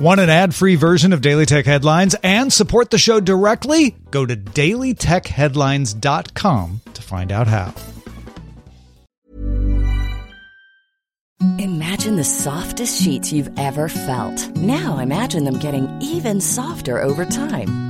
Want an ad free version of Daily Tech Headlines and support the show directly? Go to dailytechheadlines.com to find out how. Imagine the softest sheets you've ever felt. Now imagine them getting even softer over time.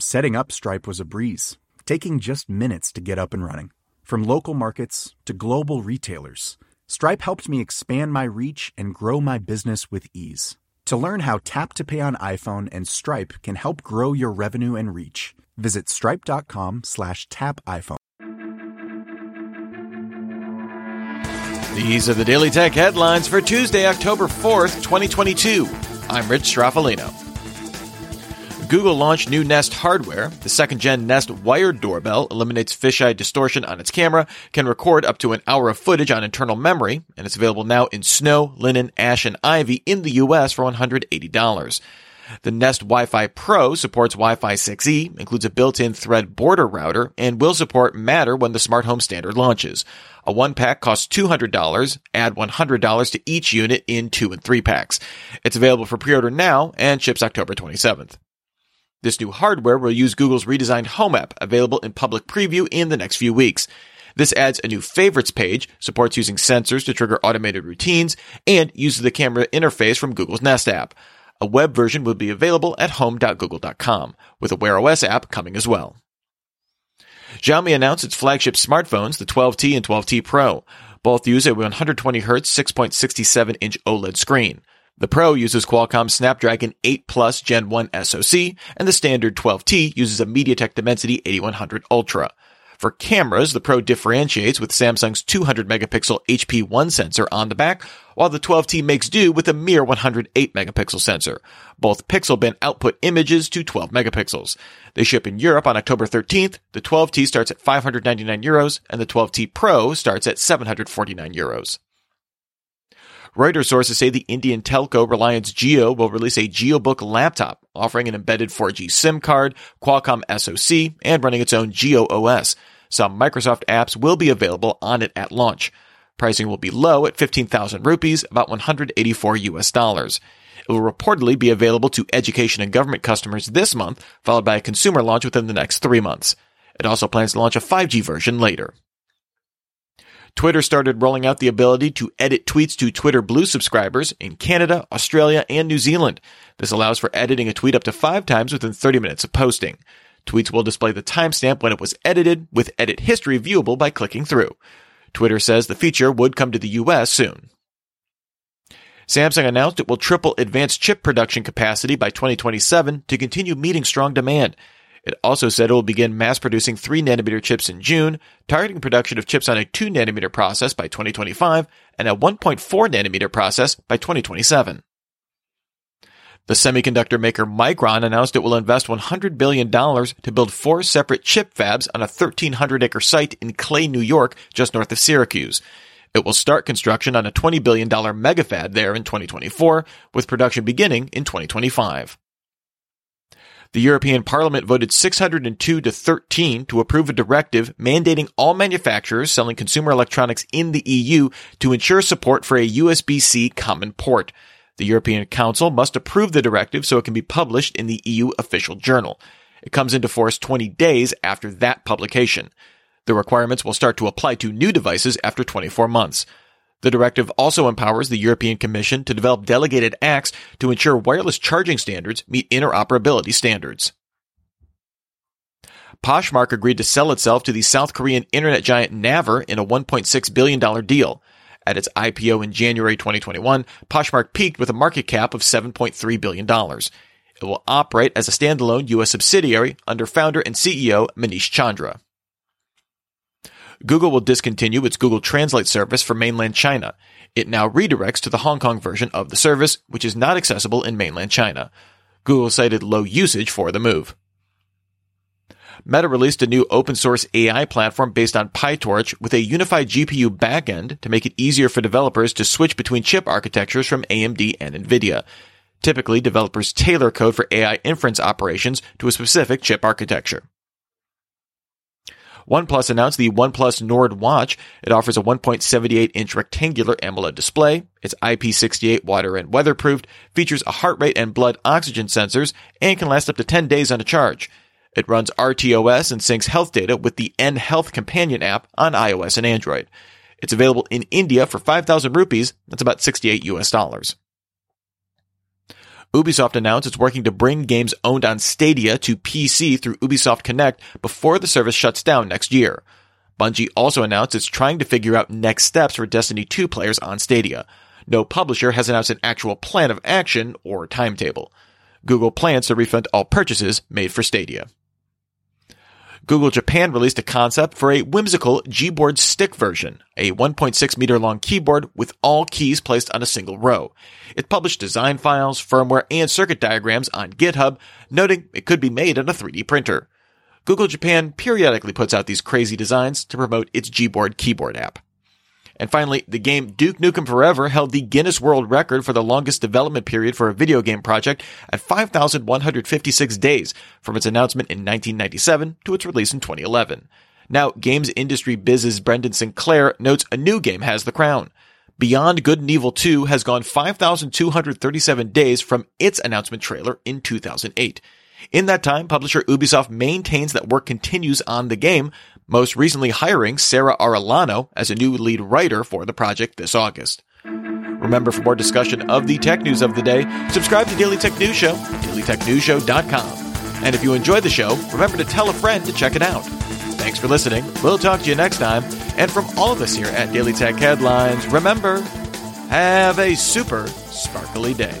Setting up Stripe was a breeze, taking just minutes to get up and running. From local markets to global retailers, Stripe helped me expand my reach and grow my business with ease. To learn how Tap to Pay on iPhone and Stripe can help grow your revenue and reach, visit stripe.com slash tap iPhone. These are the Daily Tech headlines for Tuesday, October 4th, 2022. I'm Rich Stroffolino. Google launched new Nest hardware. The second gen Nest wired doorbell eliminates fisheye distortion on its camera, can record up to an hour of footage on internal memory, and it's available now in snow, linen, ash, and ivy in the US for $180. The Nest Wi-Fi Pro supports Wi-Fi 6E, includes a built-in Thread border router, and will support Matter when the smart home standard launches. A one pack costs $200. Add $100 to each unit in two and three packs. It's available for pre-order now and ships October 27th. This new hardware will use Google's redesigned Home app, available in public preview in the next few weeks. This adds a new favorites page, supports using sensors to trigger automated routines, and uses the camera interface from Google's Nest app. A web version will be available at home.google.com, with a Wear OS app coming as well. Xiaomi announced its flagship smartphones, the 12T and 12T Pro. Both use a 120Hz 6.67 inch OLED screen. The Pro uses Qualcomm Snapdragon 8 Plus Gen 1 SoC, and the standard 12T uses a MediaTek Dimensity 8100 Ultra. For cameras, the Pro differentiates with Samsung's 200 megapixel HP1 sensor on the back, while the 12T makes do with a mere 108 megapixel sensor. Both pixel bin output images to 12 megapixels. They ship in Europe on October 13th. The 12T starts at 599 euros, and the 12T Pro starts at 749 euros. Reuters sources say the Indian telco Reliance Jio will release a JioBook laptop offering an embedded 4G SIM card, Qualcomm SoC, and running its own Jio OS. Some Microsoft apps will be available on it at launch. Pricing will be low at 15,000 rupees, about 184 US dollars. It will reportedly be available to education and government customers this month, followed by a consumer launch within the next three months. It also plans to launch a 5G version later. Twitter started rolling out the ability to edit tweets to Twitter Blue subscribers in Canada, Australia, and New Zealand. This allows for editing a tweet up to five times within 30 minutes of posting. Tweets will display the timestamp when it was edited, with edit history viewable by clicking through. Twitter says the feature would come to the US soon. Samsung announced it will triple advanced chip production capacity by 2027 to continue meeting strong demand. It also said it will begin mass producing 3 nanometer chips in June, targeting production of chips on a 2 nanometer process by 2025 and a 1.4 nanometer process by 2027. The semiconductor maker Micron announced it will invest $100 billion to build four separate chip fabs on a 1,300 acre site in Clay, New York, just north of Syracuse. It will start construction on a $20 billion megafab there in 2024, with production beginning in 2025. The European Parliament voted 602 to 13 to approve a directive mandating all manufacturers selling consumer electronics in the EU to ensure support for a USB-C common port. The European Council must approve the directive so it can be published in the EU official journal. It comes into force 20 days after that publication. The requirements will start to apply to new devices after 24 months. The directive also empowers the European Commission to develop delegated acts to ensure wireless charging standards meet interoperability standards. Poshmark agreed to sell itself to the South Korean internet giant Naver in a $1.6 billion deal. At its IPO in January 2021, Poshmark peaked with a market cap of $7.3 billion. It will operate as a standalone U.S. subsidiary under founder and CEO Manish Chandra. Google will discontinue its Google Translate service for mainland China. It now redirects to the Hong Kong version of the service, which is not accessible in mainland China. Google cited low usage for the move. Meta released a new open source AI platform based on PyTorch with a unified GPU backend to make it easier for developers to switch between chip architectures from AMD and NVIDIA. Typically, developers tailor code for AI inference operations to a specific chip architecture. OnePlus announced the OnePlus Nord watch. It offers a 1.78 inch rectangular AMOLED display. It's IP68 water and weatherproofed, features a heart rate and blood oxygen sensors, and can last up to 10 days on a charge. It runs RTOS and syncs health data with the N Health companion app on iOS and Android. It's available in India for 5,000 rupees. That's about 68 US dollars. Ubisoft announced it's working to bring games owned on Stadia to PC through Ubisoft Connect before the service shuts down next year. Bungie also announced it's trying to figure out next steps for Destiny 2 players on Stadia. No publisher has announced an actual plan of action or timetable. Google plans to refund all purchases made for Stadia. Google Japan released a concept for a whimsical Gboard stick version, a 1.6 meter long keyboard with all keys placed on a single row. It published design files, firmware, and circuit diagrams on GitHub, noting it could be made on a 3D printer. Google Japan periodically puts out these crazy designs to promote its Gboard keyboard app. And finally, the game Duke Nukem Forever held the Guinness World Record for the longest development period for a video game project at 5,156 days from its announcement in 1997 to its release in 2011. Now, games industry biz's Brendan Sinclair notes a new game has the crown. Beyond Good and Evil 2 has gone 5,237 days from its announcement trailer in 2008. In that time, publisher Ubisoft maintains that work continues on the game, most recently hiring Sarah Arellano as a new lead writer for the project this August. Remember, for more discussion of the tech news of the day, subscribe to Daily Tech News Show dailytechnewsshow.com. And if you enjoyed the show, remember to tell a friend to check it out. Thanks for listening. We'll talk to you next time. And from all of us here at Daily Tech Headlines, remember, have a super sparkly day.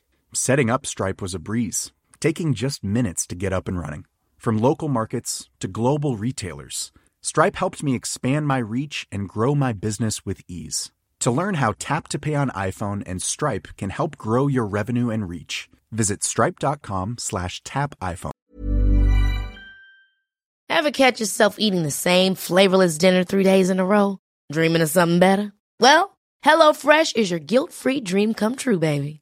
Setting up Stripe was a breeze, taking just minutes to get up and running. From local markets to global retailers, Stripe helped me expand my reach and grow my business with ease. To learn how Tap to Pay on iPhone and Stripe can help grow your revenue and reach, visit stripe.com slash tap iPhone. Ever catch yourself eating the same flavorless dinner three days in a row? Dreaming of something better? Well, HelloFresh is your guilt-free dream come true, baby.